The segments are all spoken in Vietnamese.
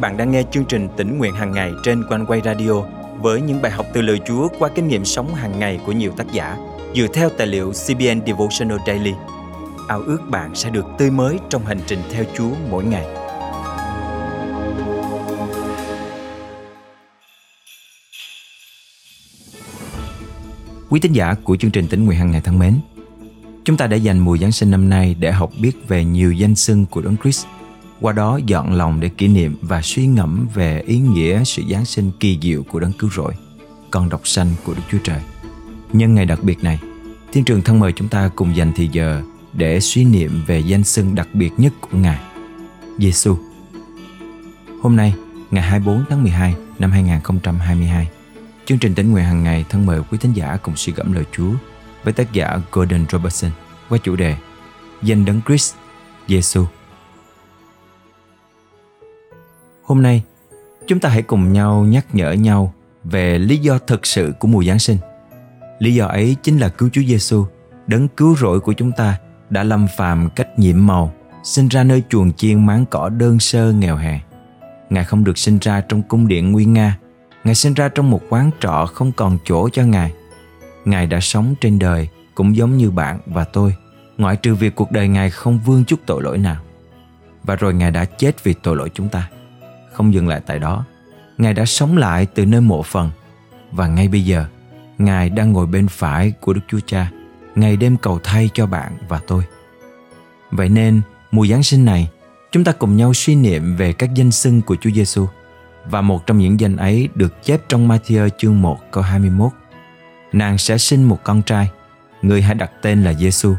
bạn đang nghe chương trình tỉnh nguyện hàng ngày trên quanh quay radio với những bài học từ lời Chúa qua kinh nghiệm sống hàng ngày của nhiều tác giả dựa theo tài liệu CBN Devotional Daily. Ao ước bạn sẽ được tươi mới trong hành trình theo Chúa mỗi ngày. Quý tín giả của chương trình tỉnh nguyện hàng ngày thân mến, chúng ta đã dành mùa Giáng sinh năm nay để học biết về nhiều danh xưng của Đấng Christ – qua đó dọn lòng để kỷ niệm và suy ngẫm về ý nghĩa sự Giáng sinh kỳ diệu của đấng cứu rỗi, con độc sanh của Đức Chúa Trời. Nhân ngày đặc biệt này, Thiên trường thân mời chúng ta cùng dành thời giờ để suy niệm về danh xưng đặc biệt nhất của Ngài, Giêsu. Hôm nay, ngày 24 tháng 12 năm 2022, chương trình tính nguyện hàng ngày thân mời quý thính giả cùng suy gẫm lời Chúa với tác giả Gordon Robertson qua chủ đề Danh đấng Christ, Giêsu. Hôm nay, chúng ta hãy cùng nhau nhắc nhở nhau về lý do thực sự của mùa Giáng sinh. Lý do ấy chính là cứu Chúa Giêsu, đấng cứu rỗi của chúng ta đã lâm phàm cách nhiễm màu, sinh ra nơi chuồng chiên máng cỏ đơn sơ nghèo hèn. Ngài không được sinh ra trong cung điện nguy nga, Ngài sinh ra trong một quán trọ không còn chỗ cho Ngài. Ngài đã sống trên đời cũng giống như bạn và tôi, ngoại trừ việc cuộc đời Ngài không vương chút tội lỗi nào. Và rồi Ngài đã chết vì tội lỗi chúng ta không dừng lại tại đó. Ngài đã sống lại từ nơi mộ phần. Và ngay bây giờ ngài đang ngồi bên phải của đức chúa cha. Ngày đêm cầu thay cho bạn và tôi. Vậy nên mùa giáng sinh này chúng ta cùng nhau suy niệm về các danh xưng của Chúa Giêsu và một trong những danh ấy được chép trong Matthew chương 1 câu 21. Nàng sẽ sinh một con trai, người hãy đặt tên là Giêsu,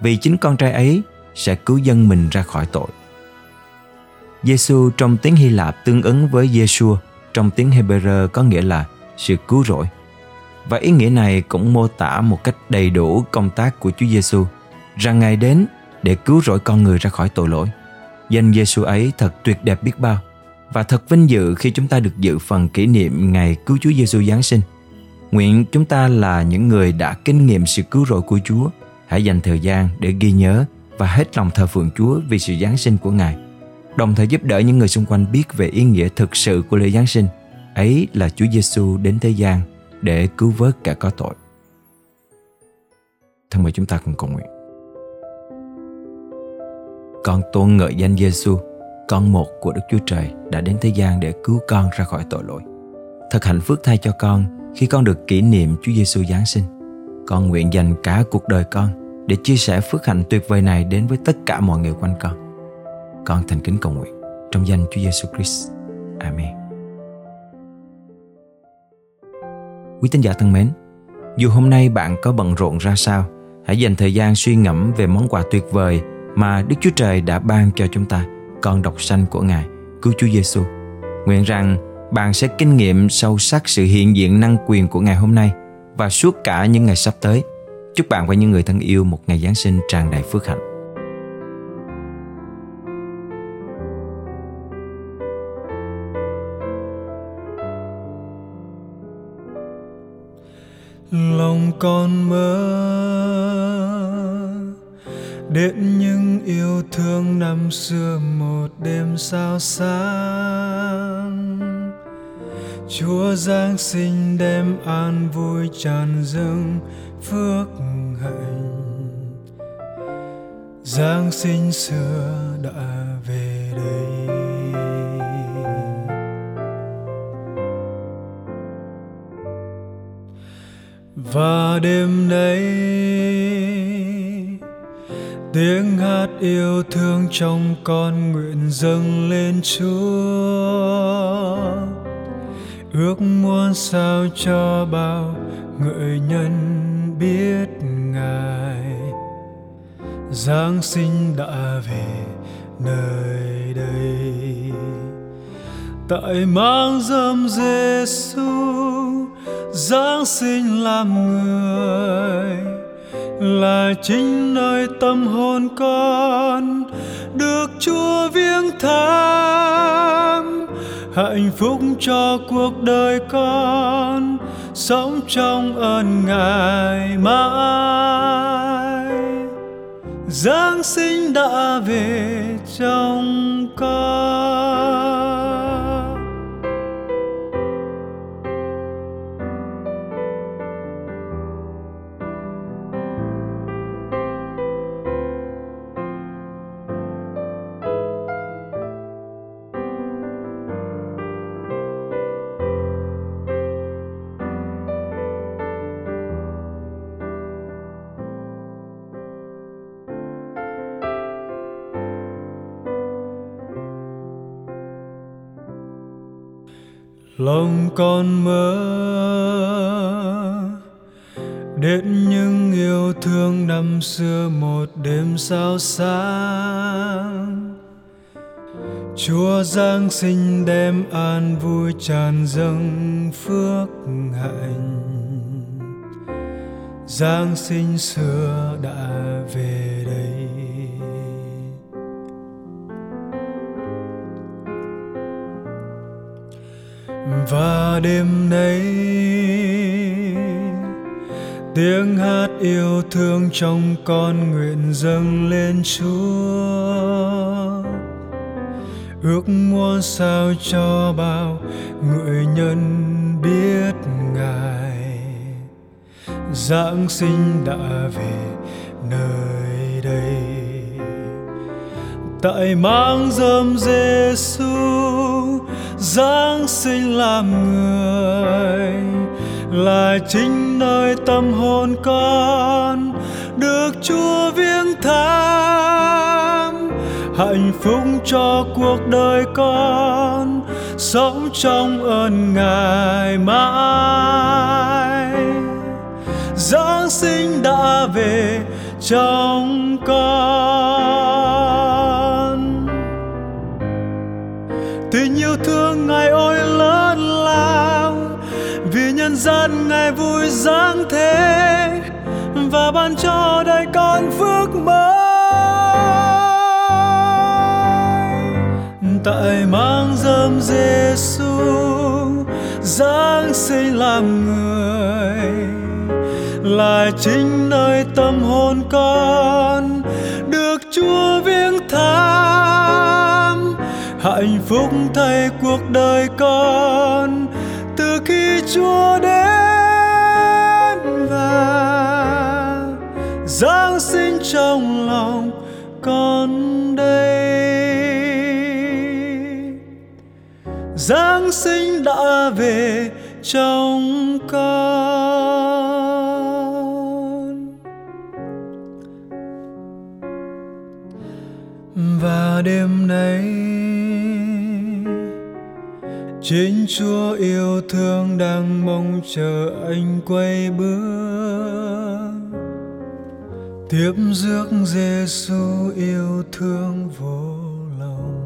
vì chính con trai ấy sẽ cứu dân mình ra khỏi tội. Giêsu trong tiếng Hy Lạp tương ứng với Yeshua trong tiếng Hebrew có nghĩa là sự cứu rỗi. Và ý nghĩa này cũng mô tả một cách đầy đủ công tác của Chúa Giêsu rằng Ngài đến để cứu rỗi con người ra khỏi tội lỗi. Danh Giêsu ấy thật tuyệt đẹp biết bao và thật vinh dự khi chúng ta được dự phần kỷ niệm ngày cứu Chúa Giêsu Giáng sinh. Nguyện chúng ta là những người đã kinh nghiệm sự cứu rỗi của Chúa, hãy dành thời gian để ghi nhớ và hết lòng thờ phượng Chúa vì sự Giáng sinh của Ngài đồng thời giúp đỡ những người xung quanh biết về ý nghĩa thực sự của lễ Giáng sinh. Ấy là Chúa Giêsu đến thế gian để cứu vớt cả có tội. Thân mời chúng ta cùng cầu nguyện. Con tôn ngợi danh Giêsu, con một của Đức Chúa Trời đã đến thế gian để cứu con ra khỏi tội lỗi. Thật hạnh phúc thay cho con khi con được kỷ niệm Chúa Giêsu Giáng sinh. Con nguyện dành cả cuộc đời con để chia sẻ phước hạnh tuyệt vời này đến với tất cả mọi người quanh con con thành kính cầu nguyện trong danh Chúa Giêsu Christ. Amen. Quý tín giả thân mến, dù hôm nay bạn có bận rộn ra sao, hãy dành thời gian suy ngẫm về món quà tuyệt vời mà Đức Chúa Trời đã ban cho chúng ta, con độc sanh của Ngài, cứu Chúa Giêsu. Nguyện rằng bạn sẽ kinh nghiệm sâu sắc sự hiện diện năng quyền của Ngài hôm nay và suốt cả những ngày sắp tới. Chúc bạn và những người thân yêu một ngày Giáng sinh tràn đầy phước hạnh. Con mơ. Đến những yêu thương năm xưa một đêm sao sáng chúa giáng sinh đem an vui tràn dâng phước hạnh. Giáng sinh xưa đã về đây. Và đêm nay. Tiếng hát yêu thương trong con nguyện dâng lên chúa. Ước muốn sao cho bao người nhân biết ngài. Giáng sinh đã về nơi đây. Tại mang dâm giêsu giáng sinh làm người là chính nơi tâm hồn con được chúa viếng thăm. Hạnh phúc cho cuộc đời con sống trong ơn ngài mãi. Giáng sinh đã về trong con. Lòng con mơ. Đến những yêu thương năm xưa một đêm sao sáng. Chúa Giáng sinh đem an vui tràn dâng phước hạnh. Giáng sinh xưa đã về. Và đêm nay, tiếng hát yêu thương trong con nguyện dâng lên Chúa. Ước muốn sao cho bao người nhân biết ngài. Giáng sinh đã về nơi đây. Tại mang dâm Giêsu giáng sinh làm người là chính nơi tâm hồn con được Chúa viếng thăm. Hạnh phúc cho cuộc đời con sống trong ơn ngài mãi. Giáng sinh đã về trong con. Gian ngày vui dáng thế, và ban cho đời con phước mới. Tại mang dâm Giêsu giáng sinh làm người, là chính nơi tâm hồn con được Chúa viếng thăm. Hạnh phúc thay cuộc đời con từ khi Chúa đến và giáng sinh trong lòng con đây. Giáng sinh đã về trong con. Và đêm nay chính Chúa yêu thương đang mong chờ anh quay bước tiếp rước Giêsu yêu thương vô lòng.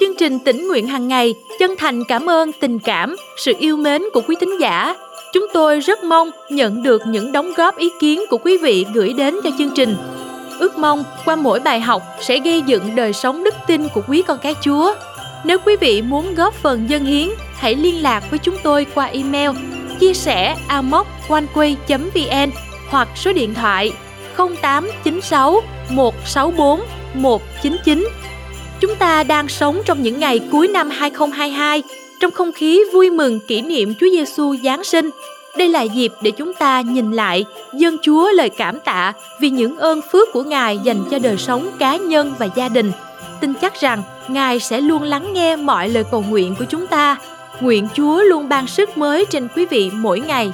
Chương trình tỉnh nguyện hàng ngày chân thành cảm ơn tình cảm, sự yêu mến của quý thính giả. Chúng tôi rất mong nhận được những đóng góp ý kiến của quý vị gửi đến cho chương trình. Ước mong qua mỗi bài học sẽ gây dựng đời sống đức tin của quý con cái Chúa. Nếu quý vị muốn góp phần dân hiến, hãy liên lạc với chúng tôi qua email chia sẻ amoconeway.vn hoặc số điện thoại 0896 164 199 Chúng ta đang sống trong những ngày cuối năm 2022 trong không khí vui mừng kỷ niệm Chúa Giêsu Giáng sinh. Đây là dịp để chúng ta nhìn lại, dân Chúa lời cảm tạ vì những ơn phước của Ngài dành cho đời sống cá nhân và gia đình. Tin chắc rằng Ngài sẽ luôn lắng nghe mọi lời cầu nguyện của chúng ta. Nguyện Chúa luôn ban sức mới trên quý vị mỗi ngày.